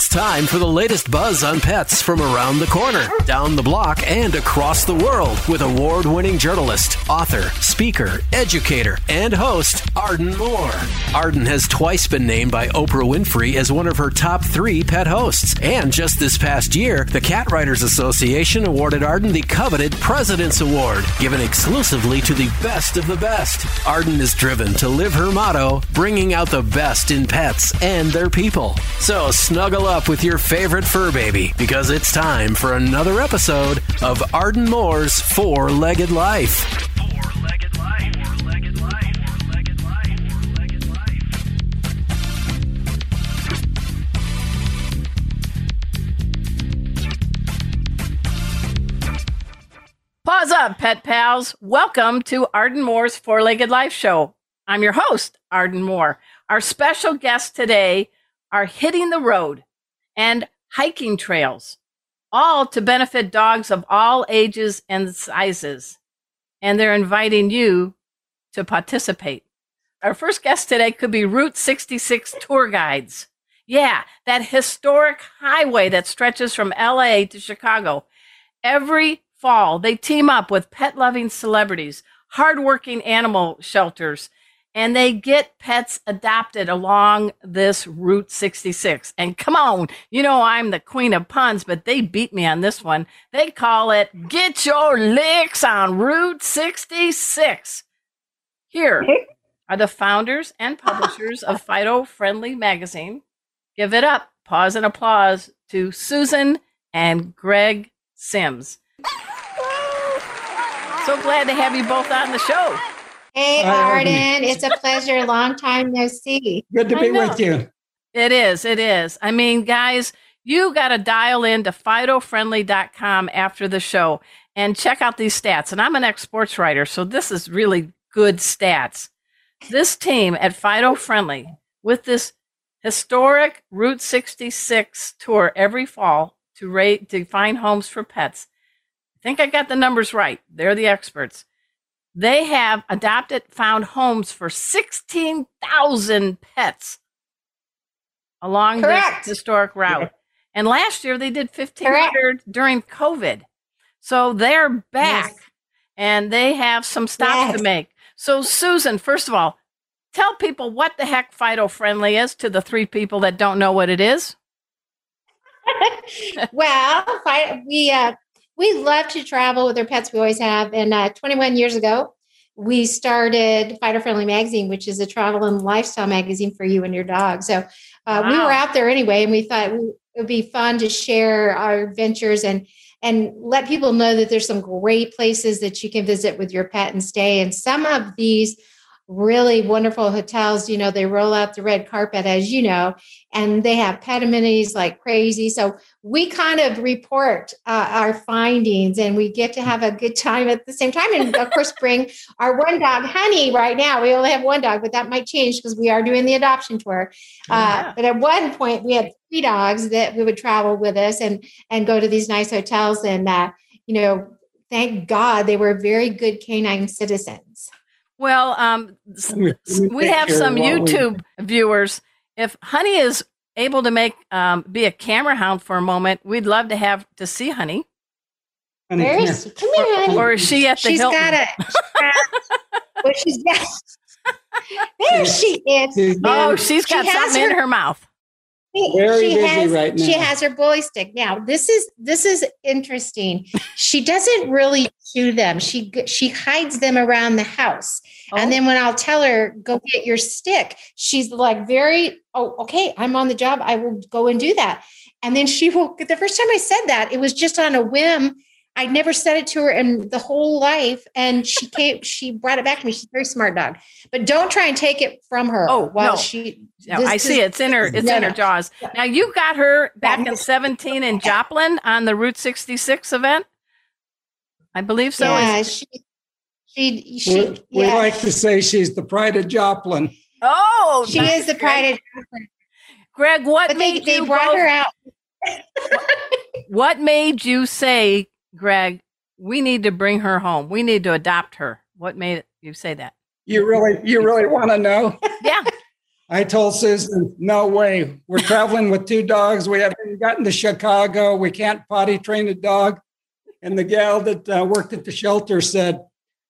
It's time for the latest buzz on pets from around the corner, down the block, and across the world with award winning journalist, author, speaker, educator, and host Arden Moore. Arden has twice been named by Oprah Winfrey as one of her top three pet hosts. And just this past year, the Cat Writers Association awarded Arden the coveted President's Award, given exclusively to the best of the best. Arden is driven to live her motto, bringing out the best in pets and their people. So snuggle up with your favorite fur baby because it's time for another episode of Arden Moore's Four Legged Life. Paws up, pet pals. Welcome to Arden Moore's Four Legged Life Show. I'm your host, Arden Moore. Our special guests today are hitting the road and hiking trails, all to benefit dogs of all ages and sizes. And they're inviting you to participate. Our first guest today could be Route 66 tour guides. Yeah, that historic highway that stretches from LA to Chicago. Every fall, they team up with pet loving celebrities, hardworking animal shelters, and they get pets adopted along this Route 66. And come on, you know I'm the queen of puns, but they beat me on this one. They call it Get Your Licks on Route 66. Here are the founders and publishers of Fido Friendly Magazine. Give it up, pause and applause to Susan and Greg Sims. So glad to have you both on the show. Hey, Hi, Arden. Arden. It's a pleasure. Long time no see. Good to be with you. It is. It is. I mean, guys, you got to dial in to FidoFriendly.com after the show and check out these stats. And I'm an ex sports writer, so this is really good stats. This team at Fido Friendly, with this historic Route 66 tour every fall to rate to find homes for pets. I think I got the numbers right. They're the experts. They have adopted, found homes for 16,000 pets along Correct. this historic route. And last year they did 1,500 during COVID. So they're back Yes. and they have some stops Yes. to make. So, Susan, first of all, tell people what the heck Fido Friendly is to the three people that don't know what it is. well, we uh, we love to travel with our pets. We always have. And uh, 21 years ago, we started Fido Friendly Magazine, which is a travel and lifestyle magazine for you and your dog. So uh, we were out there anyway, and we thought it would be fun to share our adventures and and let people know that there's some great places that you can visit with your pet and stay. And some of these really wonderful hotels, you know, they roll out the red carpet, as you know, and they have pet amenities like crazy. So we kind of report uh, our findings and we get to have a good time at the same time. And of course, bring our one dog, Honey, right now. We only have one dog, but that might change because we are doing the adoption tour. Yeah. Uh, but at one point, we had three dogs that we would travel with us and, and go to these nice hotels. And, uh, you know, thank God they were very good canine citizens. Well, um, We- s- we we take have some of we- YouTube viewers. If Honey is able to make um, be a camera hound for a moment, we'd love to have to see Honey. Honey, Where come is here. she? Come here, honey. Or is she at the She's Hilton? got a. she's got- well, she's got. There she is. Oh, she's got She has something in her- her mouth. She- Very she busy has, right She has her bully stick. Now, this is this is interesting. She doesn't really chew them. She g- she hides them around the house. Oh, And then when I'll tell her, go get your stick, she's like, very, oh, okay, I'm on the job. I will go and do that. And then she will, the first time I said that, it was just on a whim. I'd never said it to her in the whole life. And she came, she brought it back to me. She's a very smart dog. But don't try and take it from her Oh, while no. she. no, this I is- see it's in her. It's No, in her no. jaws. Now you got her back in 17 in Joplin on the Route 66 event. I believe so. yeah, she, she, she, we, we like to say she's the pride of Joplin. Oh, she nice, is the Greg. pride of Joplin. Greg, what But they, made they you brought both- her out. What made you say, Greg, we need to bring her home? We need to adopt her. What made you say that? You really, you really want to know? Yeah. I told Susan, no way. We're traveling with two dogs. We haven't gotten to Chicago. We can't potty train a dog. And the gal that uh, worked at the shelter said,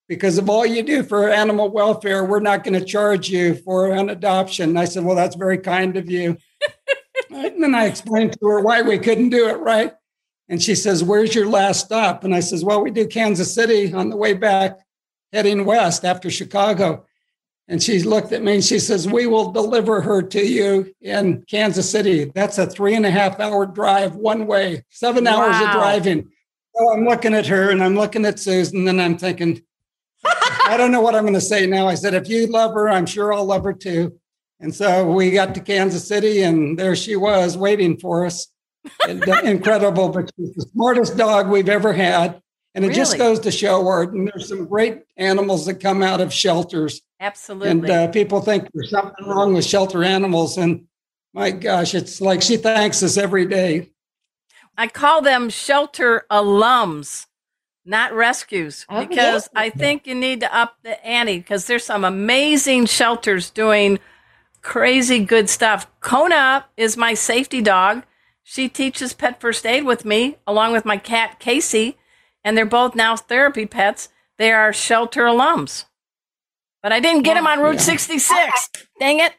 because of all you do for animal welfare, we're not going to charge you for an adoption. And I said, well, that's very kind of you. and then I explained to her why we couldn't do it right. And she says, where's your last stop? And I says, well, we do Kansas City on the way back, heading west after Chicago. And she looked at me and she says, We will deliver her to you in Kansas City. That's a three and a half hour drive one way, seven wow. hours of driving. So I'm looking at her and I'm looking at Susan and I'm thinking, I don't know what I'm going to say now. I said, If you love her, I'm sure I'll love her too. And so we got to Kansas City and there she was waiting for us. Incredible, but she's the smartest dog we've ever had. And it really? just goes to show, Arden, there's some great animals that come out of shelters Absolutely. And uh, people think there's something wrong with shelter animals. And my gosh, it's like she thanks us every day. I call them shelter alums, not rescues, oh, because yeah. I think you need to up the ante because there's some amazing shelters doing crazy good stuff. Kona is my safety dog. She teaches pet first aid with me, along with my cat Casey, and they're both now therapy pets. They are shelter alums. But I didn't get him on Route 66. Dang it.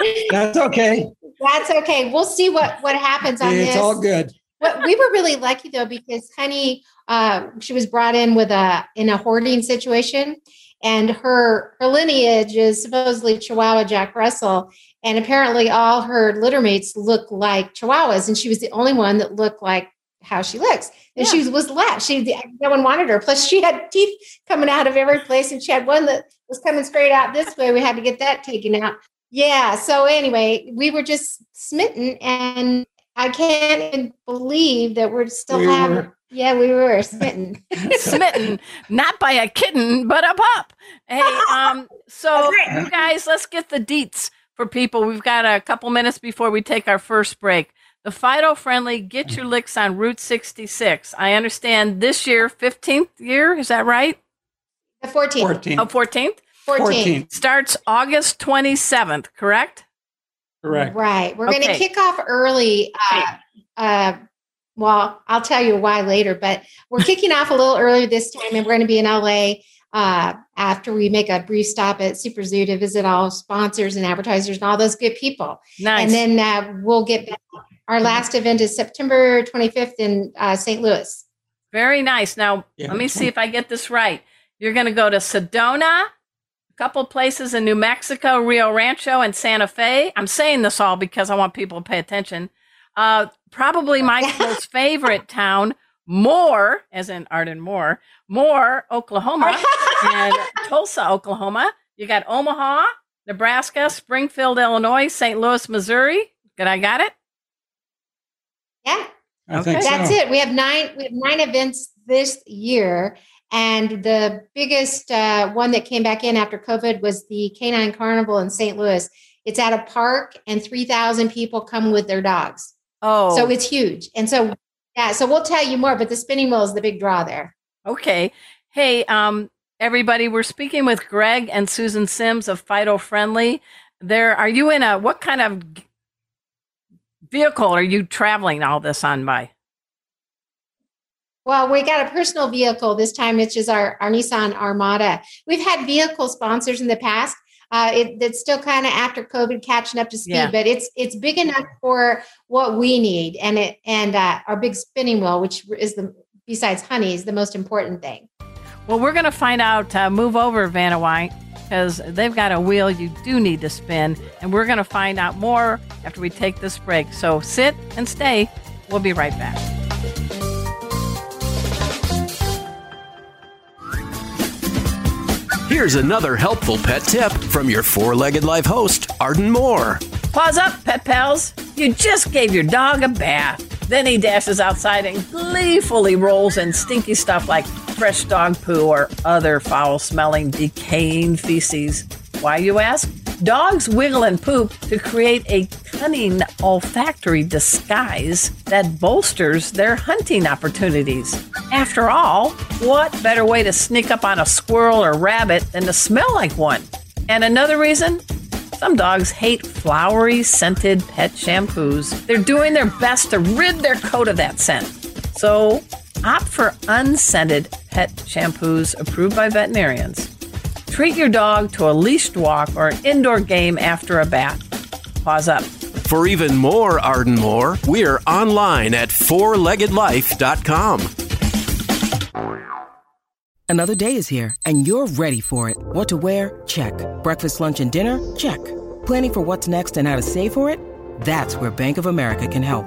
That's okay. That's okay. We'll see what what happens on it's this. It's all good. What, we were really lucky though because Honey, uh, she was brought in with a in a hoarding situation, and her her lineage is supposedly Chihuahua Jack Russell, and apparently all her littermates look like Chihuahuas, and she was the only one that looked like how she looks. And yeah. she was left. She no one wanted her. Plus, she had teeth coming out of every place, and she had one that was coming straight out this way. We had to get that taken out. Yeah. So anyway, we were just smitten, and I can't even believe that we're still we having. Were. Yeah, we were smitten. smitten, not by a kitten, but a pup. Hey, um, so right. you guys, let's get the deets for people. We've got a couple minutes before we take our first break. The Fido friendly Get Your Licks on Route 66. I understand this year, 15th year, is that right? The 14th. 14th. Oh, 14th? 14th. 14th. Starts August 27th, correct? Correct. Right. We're okay. going to kick off early. Uh, uh, well, I'll tell you why later, but we're kicking off a little earlier this time, and we're going to be in LA uh, after we make a brief stop at Super Zoo to visit all sponsors and advertisers and all those good people. Nice. And then uh, we'll get back our last event is September 25th in uh, St. Louis. Very nice. Now, yeah. let me see if I get this right. You're going to go to Sedona, a couple places in New Mexico, Rio Rancho, and Santa Fe. I'm saying this all because I want people to pay attention. Uh, probably my most favorite town, Moore, as in Arden Moore, Moore, Oklahoma, and Tulsa, Oklahoma. You got Omaha, Nebraska, Springfield, Illinois, St. Louis, Missouri. Good, I got it? Yeah. okay. That's so. it. We have nine we have nine events this year. And the biggest uh, one that came back in after COVID was the Canine Carnival in St. Louis. It's at a park, and 3,000 people come with their dogs. Oh. So it's huge. And so, yeah, so we'll tell you more, but the spinning wheel is the big draw there. Okay. Hey, um, everybody, we're speaking with Greg and Susan Sims of Fido Friendly. There, are you in a what kind of vehicle are you traveling all this on by? Well, we got a personal vehicle this time, which is our, our Nissan Armada. We've had vehicle sponsors in the past. Uh, it, it's still kind of after COVID catching up to speed, yeah. but it's it's big enough for what we need, and it and uh, our big spinning wheel, which is the besides honey, is the most important thing. Well, we're going to find out. Uh, move over, Vanna White because they've got a wheel you do need to spin. And we're going to find out more after we take this break. So sit and stay. We'll be right back. Here's another helpful pet tip from your four legged life host, Arden Moore. Paws up, pet pals. You just gave your dog a bath. Then he dashes outside and gleefully rolls in stinky stuff like fresh dog poo or other foul smelling, decaying feces. Why, you ask? Dogs wiggle and poop to create a cunning olfactory disguise that bolsters their hunting opportunities. After all, what better way to sneak up on a squirrel or rabbit than to smell like one? And another reason? Some dogs hate flowery, scented pet shampoos. They're doing their best to rid their coat of that scent. So opt for unscented pet shampoos approved by veterinarians. Treat your dog to a leashed walk or an indoor game after a bath. Paws up. For even more Arden Moore, we're online at fourleggedlife.com. Another day is here, and you're ready for it. What to wear? Check. Breakfast, lunch, and dinner? Check. Planning for what's next and how to save for it? That's where Bank of America can help.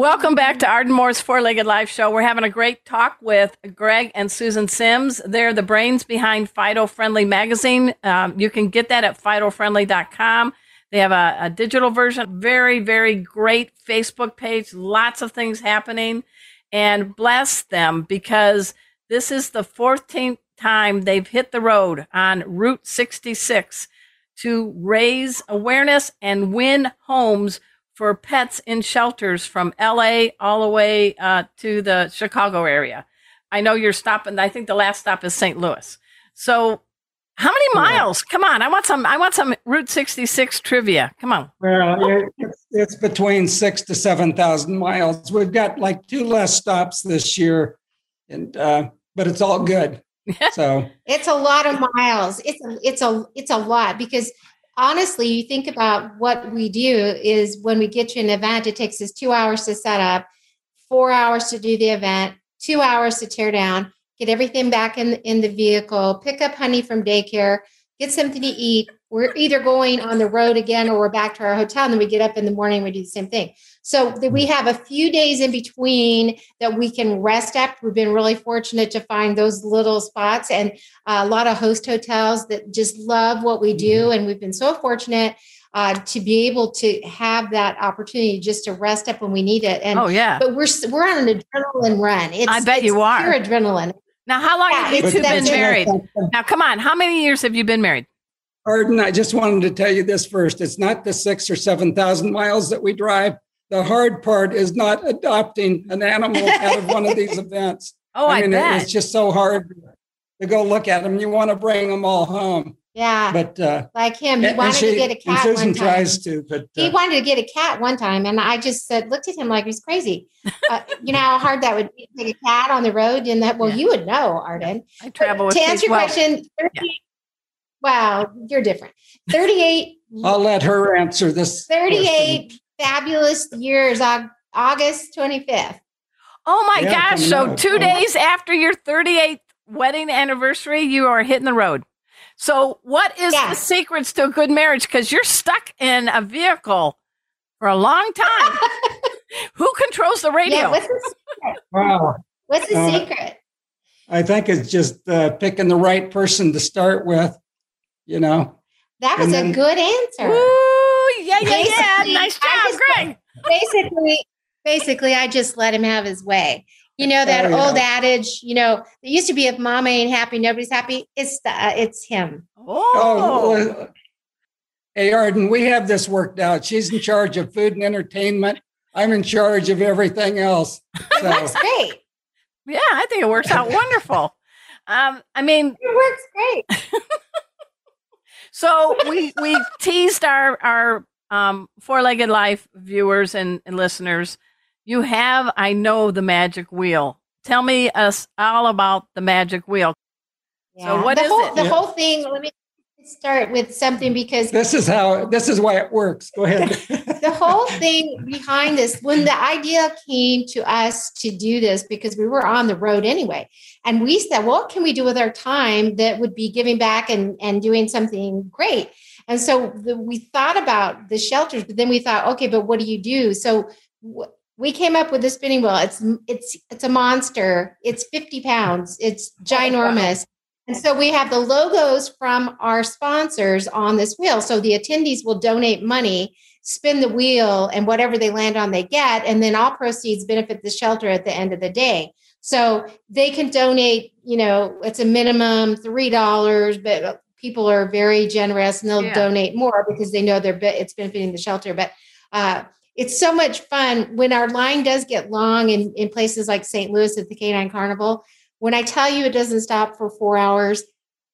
Welcome back to Arden Moore's Four Legged Life Show. We're having a great talk with Greg and Susan Sims. They're the brains behind Fido Friendly Magazine. Um, you can get that at fidofriendly.com. They have a, a digital version, very, very great Facebook page, lots of things happening. And bless them because this is the 14th time they've hit the road on Route 66 to raise awareness and win homes for pets in shelters from LA all the way uh, to the Chicago area. I know you're stopping. I think the last stop is St. Louis. So, how many miles? Come on, I want some. I want some Route 66 trivia. Come on. Well, it's, it's between six to seven thousand miles. We've got like two less stops this year, and uh, but it's all good. So it's a lot of miles. It's a, it's a it's a lot because honestly, you think about what we do is when we get to an event, it takes us two hours to set up, four hours to do the event, two hours to tear down, get everything back in, in the vehicle, pick up honey from daycare, get something to eat. We're either going on the road again or we're back to our hotel and then we get up in the morning, we do the same thing. So we have a few days in between that we can rest up. We've been really fortunate to find those little spots and a lot of host hotels that just love what we do. Mm-hmm. And we've been so fortunate uh, to be able to have that opportunity just to rest up when we need it. And oh yeah, but we're we're on an adrenaline run. It's, I bet you are pure adrenaline. Now, how long yeah, have you two been married? Now, come on, how many years have you been married? Arden, I just wanted to tell you this first. It's not the six or seven thousand miles that we drive. The hard part is not adopting an animal out of one of these events. Oh, I, mean, I it's just so hard to go look at them. You want to bring them all home. Yeah, but uh, like him, he wanted she, to get a cat. Susan one time. tries to, but uh, he wanted to get a cat one time, and I just said, looked at him like he's crazy. Uh, you know how hard that would be to take a cat on the road, and that well, yeah. you would know, Arden. I travel but to answer your well. question. 30, yeah. Wow, you're different. Thirty-eight. I'll let her answer this. Thirty-eight question. Fabulous years. August twenty-fifth. Oh my yeah, gosh! So two days after your thirty-eighth wedding anniversary, you are hitting the road. So, what is yeah. the secrets to a good marriage? Because you're stuck in a vehicle for a long time. Who controls the radio? Yeah, what's the secret? Wow. What's the uh, secret? I think it's just uh, picking the right person to start with. You know. That was then, a good answer. Ooh, yeah, yeah, yeah. Nice job, Greg. Basically, basically, I just let him have his way. You know that oh, yeah. old adage. You know, it used to be if mama ain't happy, nobody's happy. It's the, uh, it's him. Oh. oh. Hey Arden, we have this worked out. She's in charge of food and entertainment. I'm in charge of everything else. So. That's great. Yeah, I think it works out wonderful. Um, I mean, it works great. so we we teased our our um, four legged life viewers and, and listeners you have, I know, the magic wheel. Tell me us all about the magic wheel. Yeah. So what the is whole, it? The whole thing, let me start with something because this is how this is why it works. Go ahead. the whole thing behind this, when the idea came to us to do this, because we were on the road anyway, and we said, what can we do with our time that would be giving back and, and doing something great? And so the, we thought about the shelters, but then we thought, okay, but what do you do? So we came up with the spinning wheel. It's it's it's a monster. It's 50 pounds. It's oh, ginormous. And so we have the logos from our sponsors on this wheel. So the attendees will donate money, spin the wheel, and whatever they land on, they get. And then all proceeds benefit the shelter at the end of the day. So they can donate, you know, it's a minimum $3, but people are very generous and they'll yeah. donate more because they know they're it's benefiting the shelter. But uh, it's so much fun when our line does get long in, in places like St. Louis at the Canine Carnival. When I tell you it doesn't stop for four hours,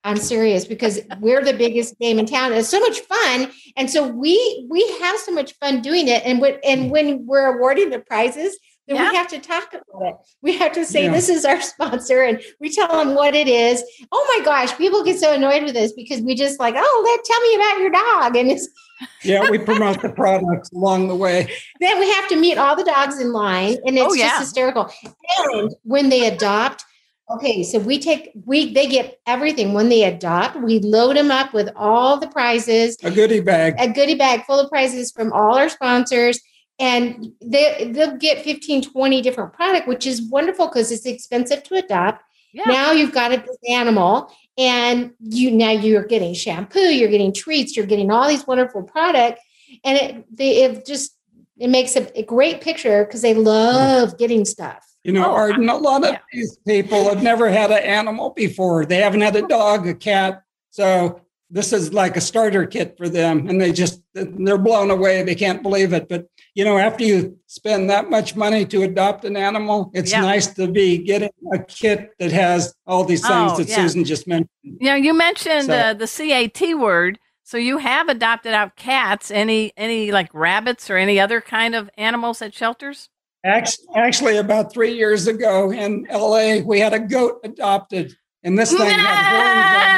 I'm serious because we're the biggest game in town. It's so much fun, and so we we have so much fun doing it. And when and when we're awarding the prizes, then yeah. we have to talk about it. We have to say yeah. this is our sponsor, and we tell them what it is. Oh my gosh, people get so annoyed with this because we just like, oh, let tell me about your dog, and it's yeah, we promote the products along the way. Then we have to meet all the dogs in line, and it's oh, yeah. just hysterical. And when they adopt, okay, so we take we they get everything when they adopt. We load them up with all the prizes, a goodie bag, a goodie bag full of prizes from all our sponsors. And they, they'll get 15, 20 different product, which is wonderful because it's expensive to adopt. Yeah. Now you've got a this animal and you now you're getting shampoo you're getting treats you're getting all these wonderful product and it they it just it makes a, a great picture because they love getting stuff you know oh, arden a lot of yeah. these people have never had an animal before they haven't had a oh. dog a cat so this is like a starter kit for them and they just they're blown away they can't believe it but you know after you spend that much money to adopt an animal it's yeah. nice to be getting a kit that has all these things oh, that yeah. susan just mentioned you know you mentioned so, uh, the cat word so you have adopted out cats any any like rabbits or any other kind of animals at shelters actually about three years ago in la we had a goat adopted and this thing had horns.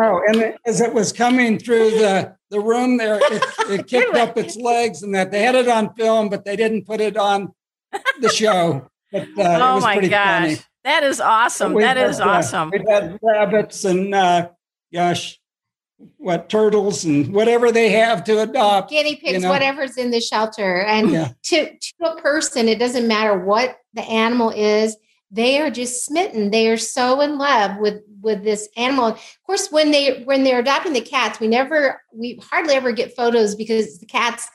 You're kidding me. oh, and as it was coming through the, the room there, it, it kicked up its legs and that they had it on film, but they didn't put it on the show. But uh, oh my gosh. Funny. That is awesome. That had, is uh, awesome. we had rabbits and uh, gosh, what turtles and whatever they have to adopt guinea pigs you know? whatever's in the shelter and yeah. to to a person it doesn't matter what the animal is they are just smitten. They are so in love with with this animal. Of course when they when they're adopting the cats we never we hardly ever get photos because the cats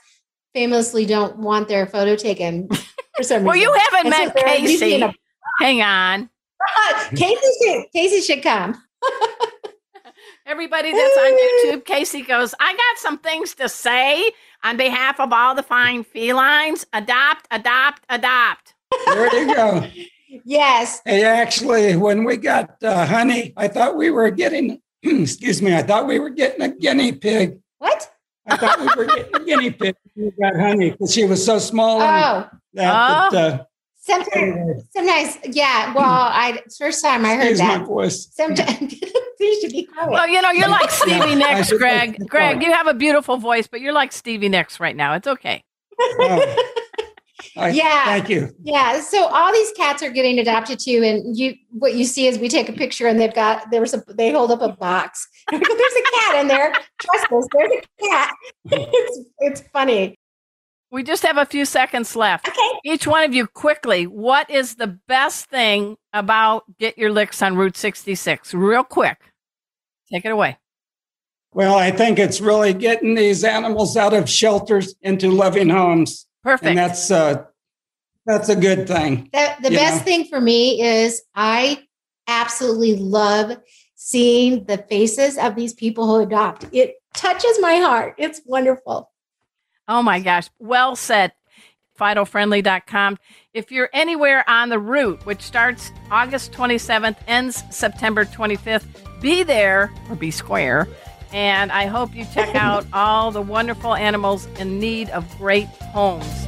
famously don't want their photo taken for some reason well you haven't and met so casey. a, hang on. Casey should casey should come. Everybody that's on youtube casey goes i got some things to say on behalf of all the fine felines. Adopt adopt adopt. There you go Yes. Hey, actually, when we got uh, honey, I thought we were getting, excuse me, I thought we were getting a guinea pig. What? I thought we were getting a guinea pig. We got honey because she was so small. Oh. That, oh. uh, sometimes, sometimes, yeah. Well, I first time I heard Excuse that. My voice. Sometimes you should be quiet. Well, you know, you're like Stevie Nicks, Greg. Greg, you have a beautiful voice, but you're like Stevie Nicks right now. It's okay. Oh. yeah. Thank you. Yeah. So all these cats are getting adopted too. And you what you see is we take a picture and they've got there's a they hold up a box. there's a cat in there. Trust us, there's a cat. it's it's funny. We just have a few seconds left. Okay. Each one of you quickly, what is the best thing about Get Your Licks on Route 66? Real quick. Take it away. Well, I think it's really getting these animals out of shelters into loving homes. Perfect. And that's uh, that's a good thing. The, the best know? thing for me is I absolutely love seeing the faces of these people who adopt. It touches my heart. It's wonderful. Oh my gosh. Well said. FidoFriendly.com. If you're anywhere on the route, which starts August 27th, ends September 25th, be there or be square and I hope you check out all the wonderful animals in need of great homes.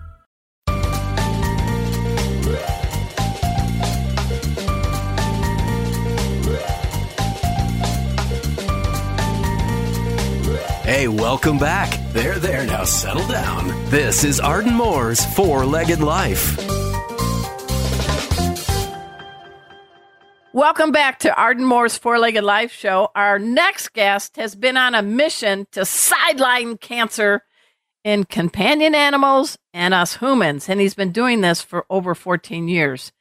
Hey, welcome back. There, there, now settle down. This is Arden Moore's Four Legged Life. Welcome back to Arden Moore's Four Legged Life Show. Our next guest has been on a mission to sideline cancer in companion animals and us humans, and he's been doing this for over 14 years.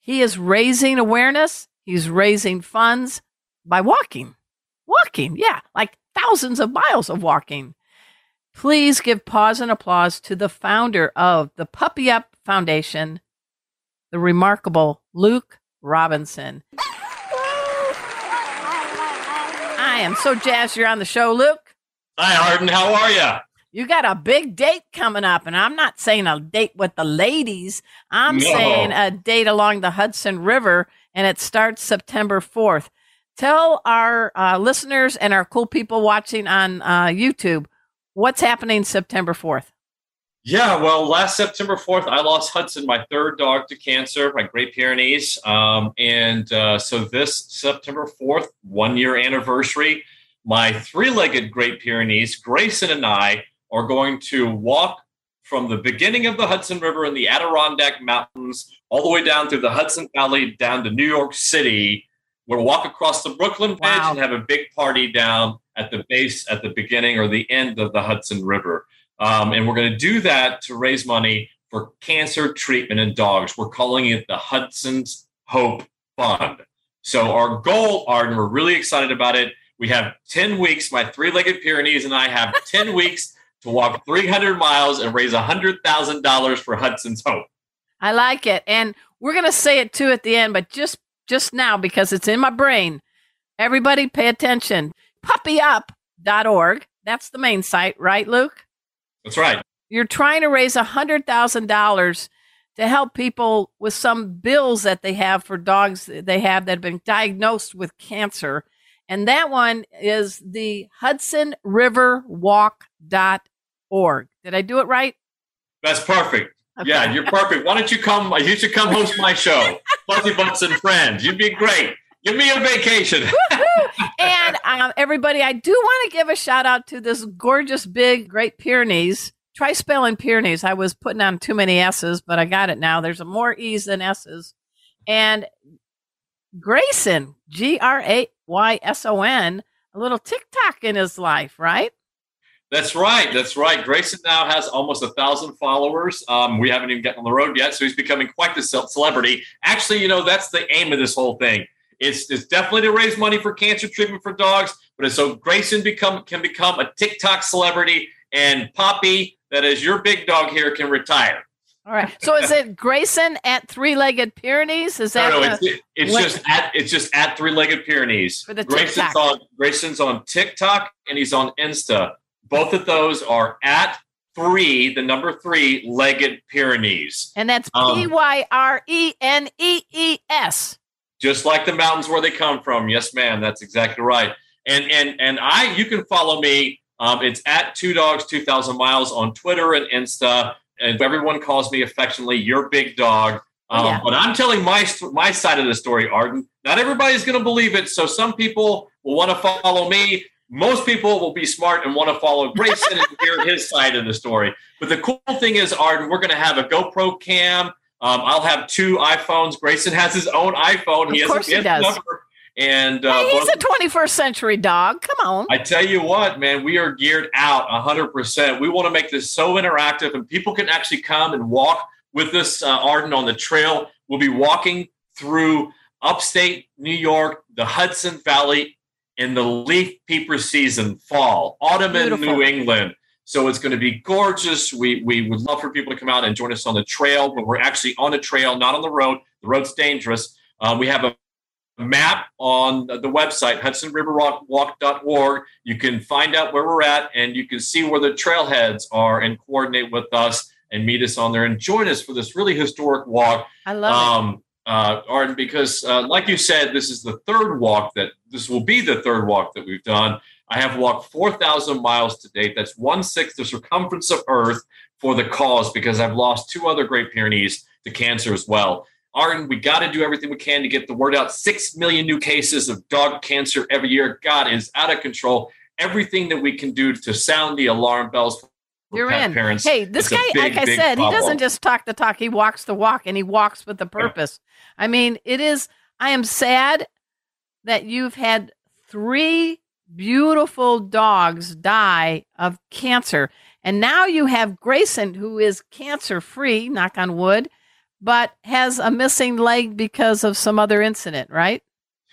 He is raising awareness, he's raising funds by walking. Walking, yeah, like thousands of miles of walking. Please give pause and applause to the founder of the Puppy Up Foundation, the remarkable Luke Robinson. I am so jazzed you're on the show, Luke. Hi, Arden. How are you? You got a big date coming up, and I'm not saying a date with the ladies. I'm No. saying a date along the Hudson River, and it starts September 4th. Tell our uh, listeners and our cool people watching on uh, YouTube what's happening September 4th. Yeah, well, last September 4th, I lost Hudson, my third dog, to cancer, my Great Pyrenees. Um, and uh, so this September 4th, one year anniversary, my three legged Great Pyrenees, Grayson and I, are going to walk from the beginning of the Hudson River in the Adirondack Mountains all the way down through the Hudson Valley down to New York City. We'll walk across the Brooklyn Bridge Wow. and have a big party down at the base, at the beginning or the end of the Hudson River. Um, and we're going to do that to raise money for cancer treatment in dogs. We're calling it the Hudson's Hope Fund. So our goal, Arden, we're really excited about it. We have 10 weeks. My three-legged Pyrenees and I have 10 weeks to walk 300 miles and raise $100,000 for Hudson's Hope. I like it. And we're going to say it too at the end, but just just now because it's in my brain. Everybody pay attention. Puppyup.org. That's the main site, right, Luke? That's right. You're trying to raise $100,000 to help people with some bills that they have for dogs that they have that have been diagnosed with cancer. And that one is the Hudson River Walk.org. Did I do it right? That's perfect. Yeah, you're perfect. Why don't you come? You should come host my show, Fuzzy Butts and Friends. You'd be great. Give me a vacation. and um, everybody, I do want to give a shout out to this gorgeous, big, Great Pyrenees. Try spelling Pyrenees. I was putting on too many S's, but I got it now. There's a more E's than S's. And Grayson, G R A Y S O N, a little TikTok in his life, right? That's right. That's right. Grayson now has almost a thousand followers. Um, we haven't even gotten on the road yet, so he's becoming quite the ce- celebrity. Actually, you know, that's the aim of this whole thing. It's, it's definitely to raise money for cancer treatment for dogs, but it's so Grayson become can become a TikTok celebrity, and Poppy, that is your big dog here, can retire. All right. So is it Grayson at Three Legged Pyrenees? Is that No, no, it's, it's just at it's just at three legged Pyrenees. For the Grayson's TikTok. on Grayson's on TikTok and he's on Insta. Both of those are at three, the number three legged Pyrenees. and that's Um, P Y R E N E E S. Just like the mountains where they come from. Yes, ma'am. That's exactly right. And and and I you can follow me. Um, it's at two dogs, two thousand miles on Twitter and Insta. And everyone calls me affectionately your big dog. Um, Yeah. But I'm telling my my side of the story, Arden. Not everybody's going to believe it. So some people will want to follow me. Most people will be smart and want to follow Grayson and hear his side of the story. But the cool thing is, Arden, we're going to have a GoPro cam. Um, I'll have two iPhones. Grayson has his own iPhone. He Of has course a he does. number. And uh, Hey, he's a 21st century dog. Come on. I tell you what, man, we are geared out 100%. We want to make this so interactive and people can actually come and walk with us, uh, Arden, on the trail. We'll be walking through upstate New York, the Hudson Valley in the leaf peeper season, fall, autumn in New England. So it's going to be gorgeous. We, we would love for people to come out and join us on the trail, but we're actually on the trail, not on the road. The road's dangerous. Um, we have a map on the website, hudsonriverwalk.org. You can find out where we're at and you can see where the trailheads are and coordinate with us and meet us on there and join us for this really historic walk. I love Um, uh, Arden, because uh, like you said, this is the third walk that this will be the third walk that we've done. I have walked 4,000 miles to date. That's one sixth the circumference of Earth for the cause because I've lost two other Great Pyrenees to cancer as well. Arden, we got to do everything we can to get the word out. Six million new cases of dog cancer every year. God is out of control. Everything that we can do to sound the alarm bells. You're in. Parents, hey, this guy, big, like I said, problem. he doesn't just talk the talk; he walks the walk, and he walks with the purpose. Yeah. I mean, it is. I am sad that you've had three beautiful dogs die of cancer, and now you have Grayson, who is cancer free, knock on wood but has a missing leg because of some other incident, right?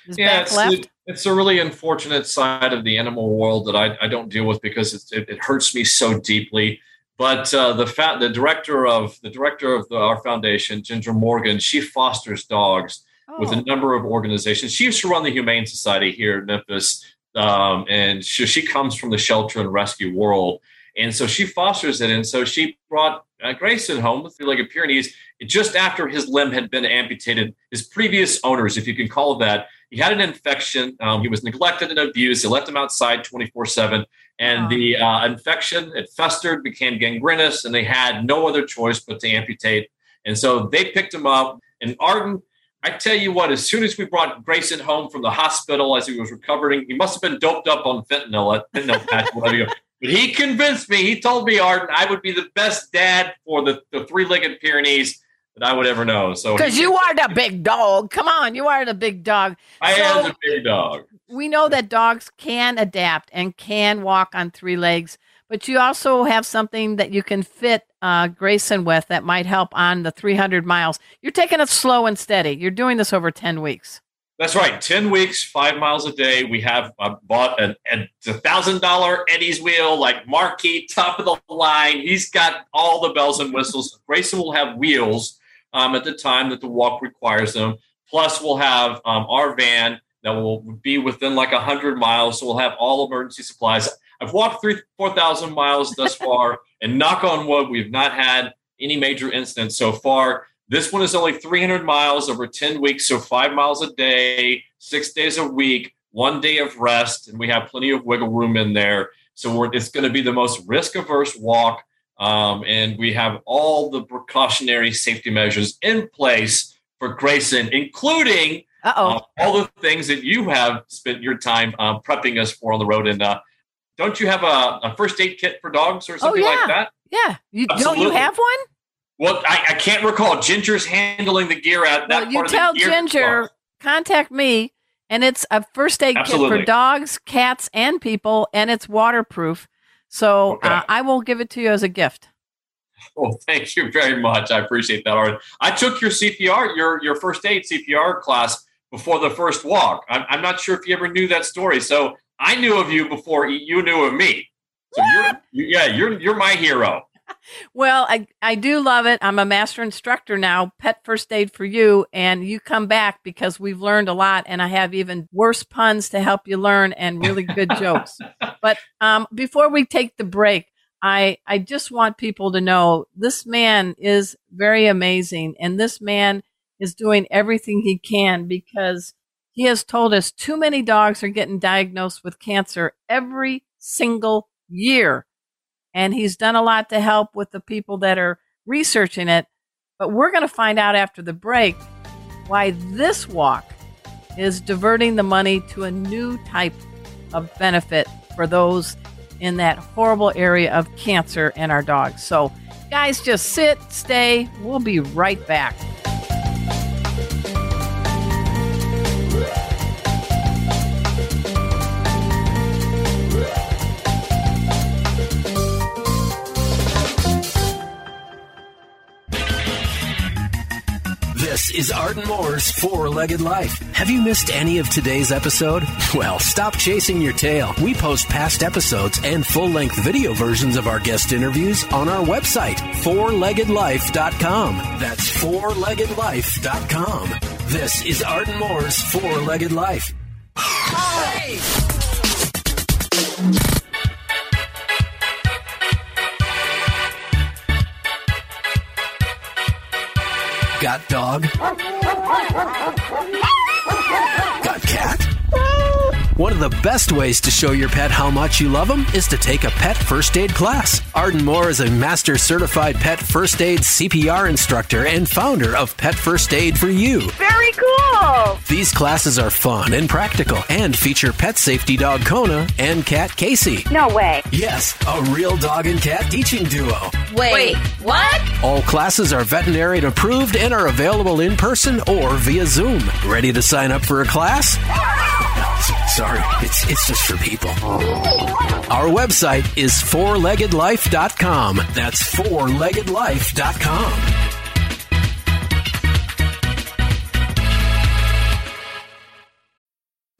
His yeah, it's, it, it's, a really unfortunate side of the animal world that I, I don't deal with because it, it, hurts me so deeply. But uh, the fa- the director of the director of the, our foundation, Ginger Morgan, she fosters dogs oh. with a oh. number of organizations. She used to run the Humane Society here in Memphis, um, and she, she comes from the shelter and rescue world. And so she fosters it. And so she brought uh, Grayson home with three-legged Pyrenees just after his limb had been amputated. His previous owners, if you can call that, he had an infection. Um, he was neglected and abused. They left him outside 24-7. And wow. the uh, infection, it festered, became gangrenous, and they had no other choice but to amputate. And so they picked him up. And Arden, I tell you what, as soon as we brought Grayson home from the hospital as he was recovering, he must have been doped up on fentanyl, fentanyl patch, whatever but he convinced me. He told me, Arden, I would be the best dad for the, the three legged Pyrenees that I would ever know. So because you are the big dog. Come on, you are the big dog. I so, am the big dog. We know that dogs can adapt and can walk on three legs, but you also have something that you can fit uh, Grayson with that might help on the 300 miles. You're taking it slow and steady. You're doing this over 10 weeks. That's right. 10 weeks, five miles a day. We have uh, bought a $1,000 Eddie's wheel, like marquee, top of the line. He's got all the bells and whistles. Grayson will have wheels um, at the time that the walk requires them. Plus, we'll have um, our van that will be within like 100 miles. So we'll have all emergency supplies. I've walked through 4,000 miles thus far, and knock on wood, we've not had any major incidents so far. This one is only 300 miles over 10 weeks, so five miles a day, six days a week, one day of rest, and we have plenty of wiggle room in there. So it's going to be the most risk averse walk. Um, and we have all the precautionary safety measures in place for Grayson, including uh, all the things that you have spent your time um, prepping us for on the road. And uh, don't you have a, a, first aid kit for dogs or something oh, yeah. like that? Yeah. You, don't you have one? Well, I, I, can't recall. Ginger's handling the gear at that. Well, you tell Ginger, contact me, and it's a first aid Absolutely. kit for dogs, cats, and people, and it's waterproof. So okay. uh, I will give it to you as a gift. Well, thank you very much. I appreciate that, Art. I took your CPR, your your first aid CPR class before the first walk. I'm, I'm not sure if you ever knew that story. So I knew of you before you knew of me. So you're, yeah, you're you're my hero well, I, I do love it. I'm a master instructor now, pet first aid for you. And you come back because we've learned a lot. And I have even worse puns to help you learn and really good jokes. But um, before we take the break, I, I just want people to know this man is very amazing. And this man is doing everything he can because he has told us too many dogs are getting diagnosed with cancer every single year and he's done a lot to help with the people that are researching it. But we're going to find out after the break why this walk is diverting the money to a new type of benefit for those in that horrible area of cancer and our dogs. So, guys, just sit, stay. We'll be right back. This is Arden Moore's Four Legged Life. Have you missed any of today's episode? Well, stop chasing your tail. We post past episodes and full length video versions of our guest interviews on our website, fourleggedlife.com. That's fourleggedlife.com. This is Arden Moore's Four Legged Life. Hey! Got dog? Got cat? One of the best ways to show your pet how much you love them is to take a pet first aid class. Arden Moore is a master certified pet first aid CPR instructor and founder of Pet First Aid for You. Very cool. These classes are fun and practical and feature pet safety dog Kona and cat Casey. No way. Yes, a real dog and cat teaching duo. Wait, Wait what? All classes are veterinarian approved and are available in person or via Zoom. Ready to sign up for a class? Sorry, it's, it's just for people. Our website is fourleggedlife.com. That's fourleggedlife.com.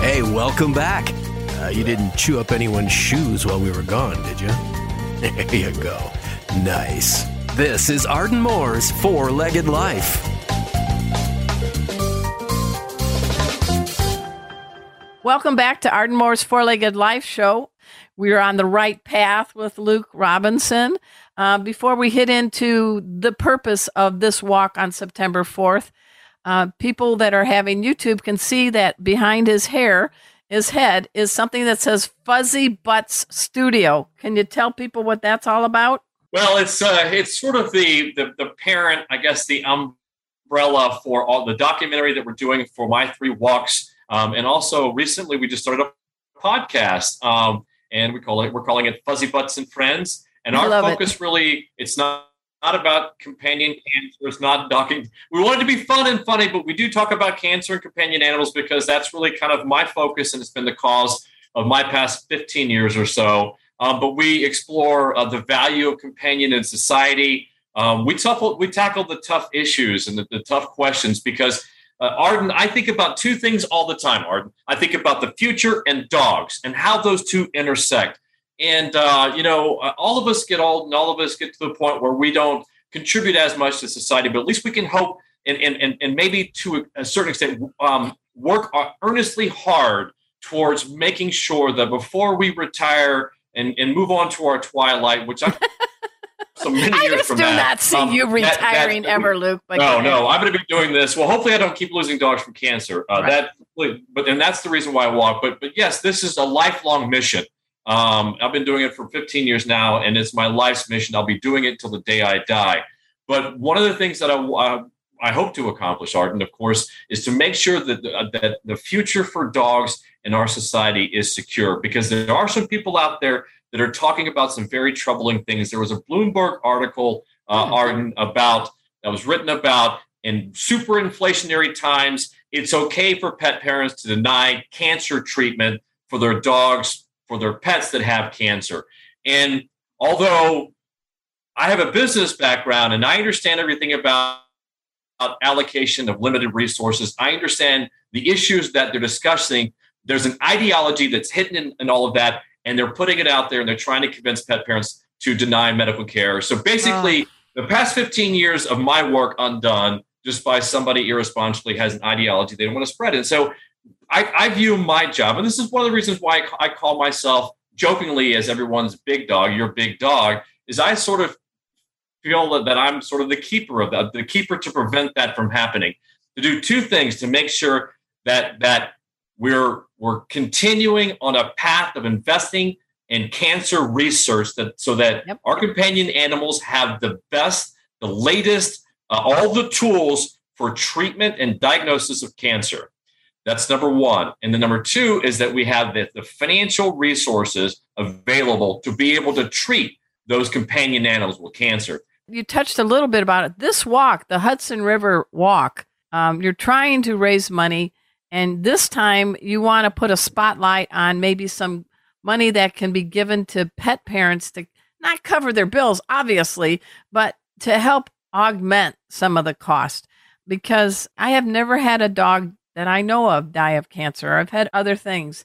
Hey, welcome back. Uh, you didn't chew up anyone's shoes while we were gone, did you? There you go. Nice. This is Arden Moore's Four Legged Life. Welcome back to Arden Moore's Four Legged Life Show. We're on the right path with Luke Robinson. Uh, before we hit into the purpose of this walk on September 4th, uh, people that are having YouTube can see that behind his hair, his head, is something that says Fuzzy Butts Studio. Can you tell people what that's all about? Well, it's uh, it's sort of the, the the parent, I guess, the umbrella for all the documentary that we're doing for my three walks, um, and also recently we just started a podcast, um, and we call it we're calling it Fuzzy Butts and Friends, and our love it. focus really it's not not about companion cancer. It's not docking. We want it to be fun and funny, but we do talk about cancer and companion animals because that's really kind of my focus, and it's been the cause of my past 15 years or so. Um, but we explore uh, the value of companion in society. Um, we tough, we tackle the tough issues and the, the tough questions because uh, Arden, I think about two things all the time. Arden, I think about the future and dogs and how those two intersect. And uh, you know, uh, all of us get old, and all of us get to the point where we don't contribute as much to society. But at least we can hope, and and and, and maybe to a certain extent, um, work earnestly hard towards making sure that before we retire and, and move on to our twilight, which I so many I years just from do not see um, you retiring that- ever, Luke. But no, no, I'm going to be doing this. Well, hopefully, I don't keep losing dogs from cancer. Uh, Right. That, but and that's the reason why I walk. But but yes, this is a lifelong mission. Um, I've been doing it for 15 years now, and it's my life's mission. I'll be doing it till the day I die. But one of the things that I uh, I hope to accomplish, Arden, of course, is to make sure that the, uh, that the future for dogs in our society is secure. Because there are some people out there that are talking about some very troubling things. There was a Bloomberg article, uh, Hmm. Arden, about that was written about in super inflationary times. It's okay for pet parents to deny cancer treatment for their dogs, for their pets that have cancer. And although I have a business background and I understand everything about about allocation of limited resources. I understand the issues that they're discussing. There's an ideology that's hidden in, in all of that, and they're putting it out there and they're trying to convince pet parents to deny medical care. So basically, the past 15 years of my work undone just by somebody irresponsibly has an ideology they don't want to spread. And so I, I view my job, and this is one of the reasons why I, I call myself jokingly as everyone's big dog, your big dog, is I sort of feel that, that I'm sort of the keeper of that, the keeper to prevent that from happening. To do two things to make sure that that we're we're continuing on a path of investing in cancer research that so that Yep. our companion animals have the best, the latest, uh, all the tools for treatment and diagnosis of cancer. That's number one. And the number two is that we have the, the financial resources available to be able to treat those companion animals with cancer. you touched a little bit about it. This walk, the Hudson River Walk, um, you're trying to raise money, and this time you want to put a spotlight on maybe some money that can be given to pet parents to not cover their bills, obviously, but to help augment some of the cost. Because I have never had a dog that I know of die of cancer. I've had other things.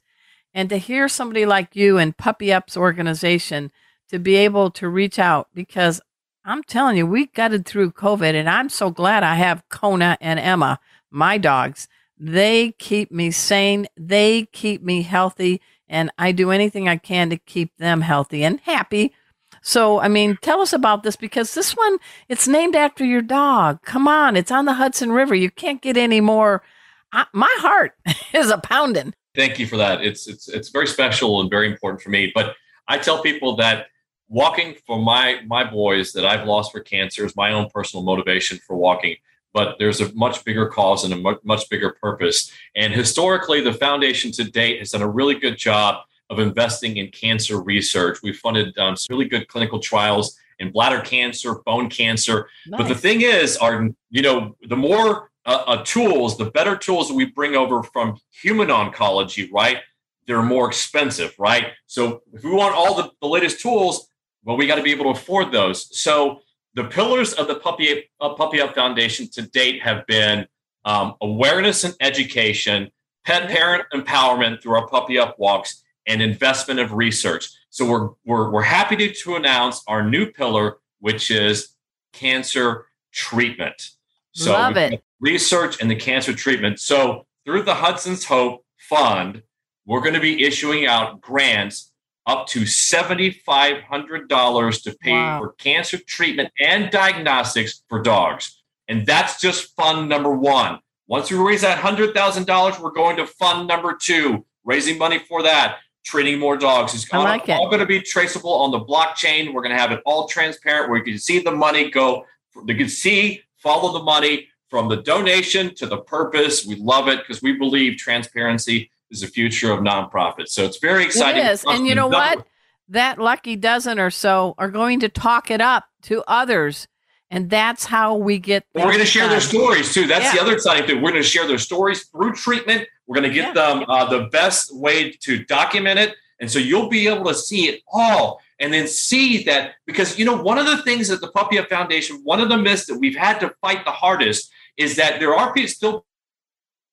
And to hear somebody like you and Puppy Up's organization to be able to reach out because I'm telling you, we gutted through COVID and I'm so glad I have Kona and Emma, my dogs. They keep me sane. They keep me healthy and I do anything I can to keep them healthy and happy. So, I mean, tell us about this because this one, it's named after your dog. Come on, it's on the Hudson River. You can't get any more. I, my heart is a pounding. Thank you for that. It's it's it's very special and very important for me. But I tell people that walking for my my boys that I've lost for cancer is my own personal motivation for walking. But there's a much bigger cause and a much, much bigger purpose. And historically, the foundation to date has done a really good job of investing in cancer research. We've funded um, some really good clinical trials in bladder cancer, bone cancer. Nice. But the thing is, Arden, you know, the more uh, uh, tools, the better tools that we bring over from human oncology, right? They're more expensive, right? So if we want all the, the latest tools, well, we got to be able to afford those. So the pillars of the Puppy, uh, Puppy Up Foundation to date have been um, awareness and education, pet parent empowerment through our Puppy Up walks, and investment of research. So we're, we're, we're happy to, to announce our new pillar, which is cancer treatment. So Love it. research and the cancer treatment. So through the Hudson's Hope Fund, we're going to be issuing out grants up to $7,500 to pay wow. for cancer treatment and diagnostics for dogs. And that's just fund number one. Once we raise that $100,000, we're going to fund number two, raising money for that, treating more dogs. It's all, like all going to be traceable on the blockchain. We're going to have it all transparent where you can see the money go. You can see, follow the money from the donation to the purpose. We love it because we believe transparency is the future of nonprofits. So it's very exciting. It is. And you know what? That lucky dozen or so are going to talk it up to others. And that's how we get. Well, we're going to share their stories too. That's yeah. the other exciting thing. We're going to share their stories through treatment. We're going to get yeah. them uh, the best way to document it. And so you'll be able to see it all and then see that because, you know, one of the things that the Puppy Up Foundation, one of the myths that we've had to fight the hardest is that there are still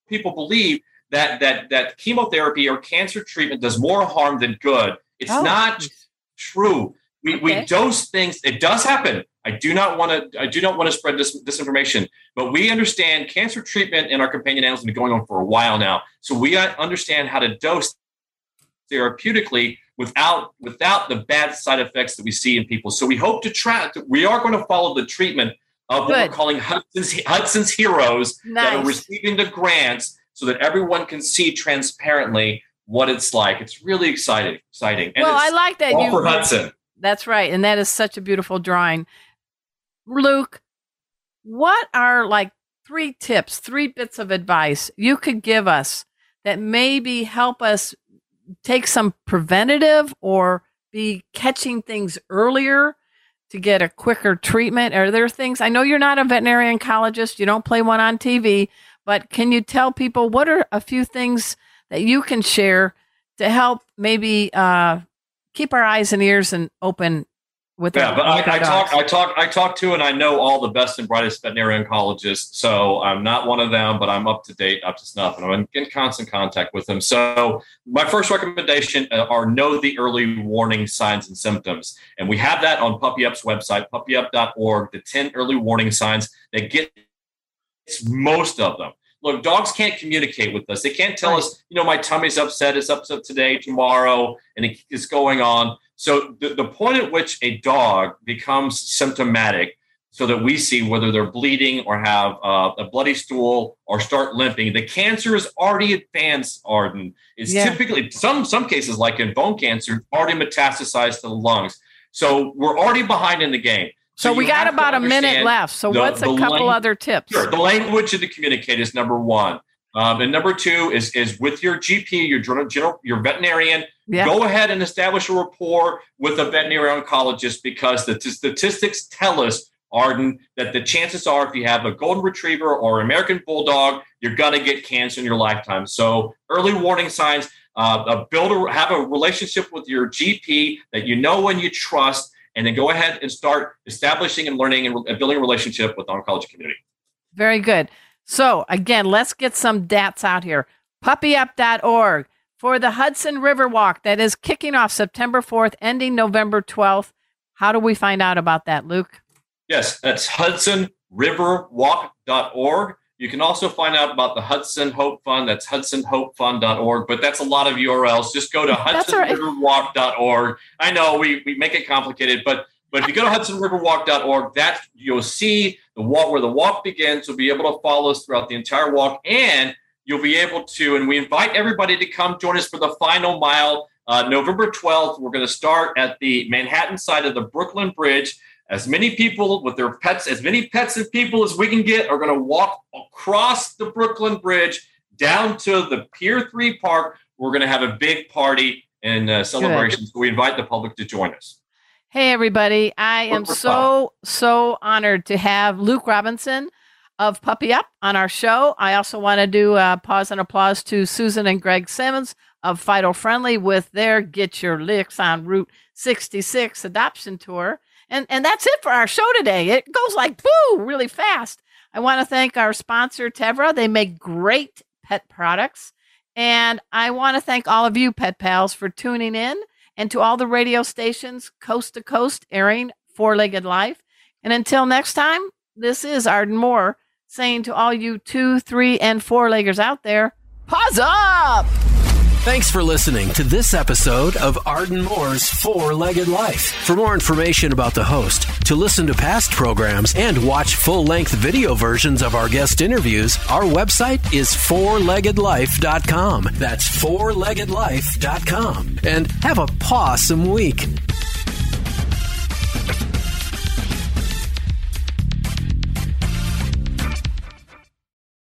people believe that that that chemotherapy or cancer treatment does more harm than good. It's oh. not true. We, okay. we dose things. It does happen. I do not want to. I do not want to spread this disinformation. But we understand cancer treatment in our companion animals has been going on for a while now. So we uh, understand how to dose therapeutically without without the bad side effects that we see in people. So we hope to track. We are going to follow the treatment of Good. what we're calling Hudson's, Hudson's heroes nice. that are receiving the grants so that everyone can see transparently what it's like. It's really exciting, exciting. And well, I like that you for Hudson. That's right, and that is such a beautiful drawing. Luke, what are like three tips, three bits of advice you could give us that maybe help us take some preventative or be catching things earlier to get a quicker treatment? Are there things I know you're not a veterinary oncologist, you don't play one on TV, but can you tell people what are a few things that you can share to help maybe uh, keep our eyes and ears and open with yeah, but I, I talk, I talk, I talk to, and I know all the best and brightest veterinary oncologists. So I'm not one of them, but I'm up to date, up to snuff, and I'm in constant contact with them. So my first recommendation uh, are know the early warning signs and symptoms, and we have that on Puppy Up's website, puppyup.org. The ten early warning signs that get most of them. Look, dogs can't communicate with us. They can't tell us, you know, my tummy's upset, it's upset today, tomorrow, and it is going on. So the, the point at which a dog becomes symptomatic so that we see whether they're bleeding or have uh, a bloody stool or start limping. The cancer is already advanced, Arden. It's yeah. typically some some cases, like in bone cancer, already metastasized to the lungs. So we're already behind in the game. So, so we got about a minute left. So the, what's a couple other tips? Sure. The language of the communicate is number one. Um, and number two is is with your GP, your general, your veterinarian. Yeah. Go ahead and establish a rapport with a veterinary oncologist because the t- statistics tell us, Arden, that the chances are if you have a golden retriever or American bulldog, you're gonna get cancer in your lifetime. So early warning signs. uh, uh, build a, have a relationship with your GP that you know and you trust, and then go ahead and start establishing and learning and, and building a relationship with the oncology community. Very good. So again, let's get some dats out here. Puppyup.org for the Hudson River Walk that is kicking off September 4th, ending November 12th. How do we find out about that, Luke? Yes, that's hudsonriverwalk.org. You can also find out about the Hudson Hope Fund. That's hudsonhopefund.org, but that's a lot of URLs. Just go to hudsonriverwalk.org. I know we, we make it complicated, but but if you go to hudsonriverwalk.org, that you'll see the walk where the walk begins. You'll be able to follow us throughout the entire walk, and you'll be able to. And we invite everybody to come join us for the final mile, uh, November 12th. We're going to start at the Manhattan side of the Brooklyn Bridge. As many people with their pets, as many pets and people as we can get, are going to walk across the Brooklyn Bridge down to the Pier 3 Park. We're going to have a big party and uh, celebration. So we invite the public to join us. Hey, everybody. I am so, so honored to have Luke Robinson of Puppy Up on our show. I also want to do a pause and applause to Susan and Greg Simmons of Fido Friendly with their Get Your Licks on Route 66 adoption tour. And, and that's it for our show today. It goes like boo really fast. I want to thank our sponsor, Tevra. They make great pet products. And I want to thank all of you, pet pals, for tuning in and to all the radio stations coast to coast airing Four Legged Life. And until next time, this is Arden Moore saying to all you two, three, and four leggers out there, paws up! Thanks for listening to this episode of Arden Moore's Four Legged Life. For more information about the host, to listen to past programs, and watch full length video versions of our guest interviews, our website is fourleggedlife.com. That's fourleggedlife.com. And have a pawsome week.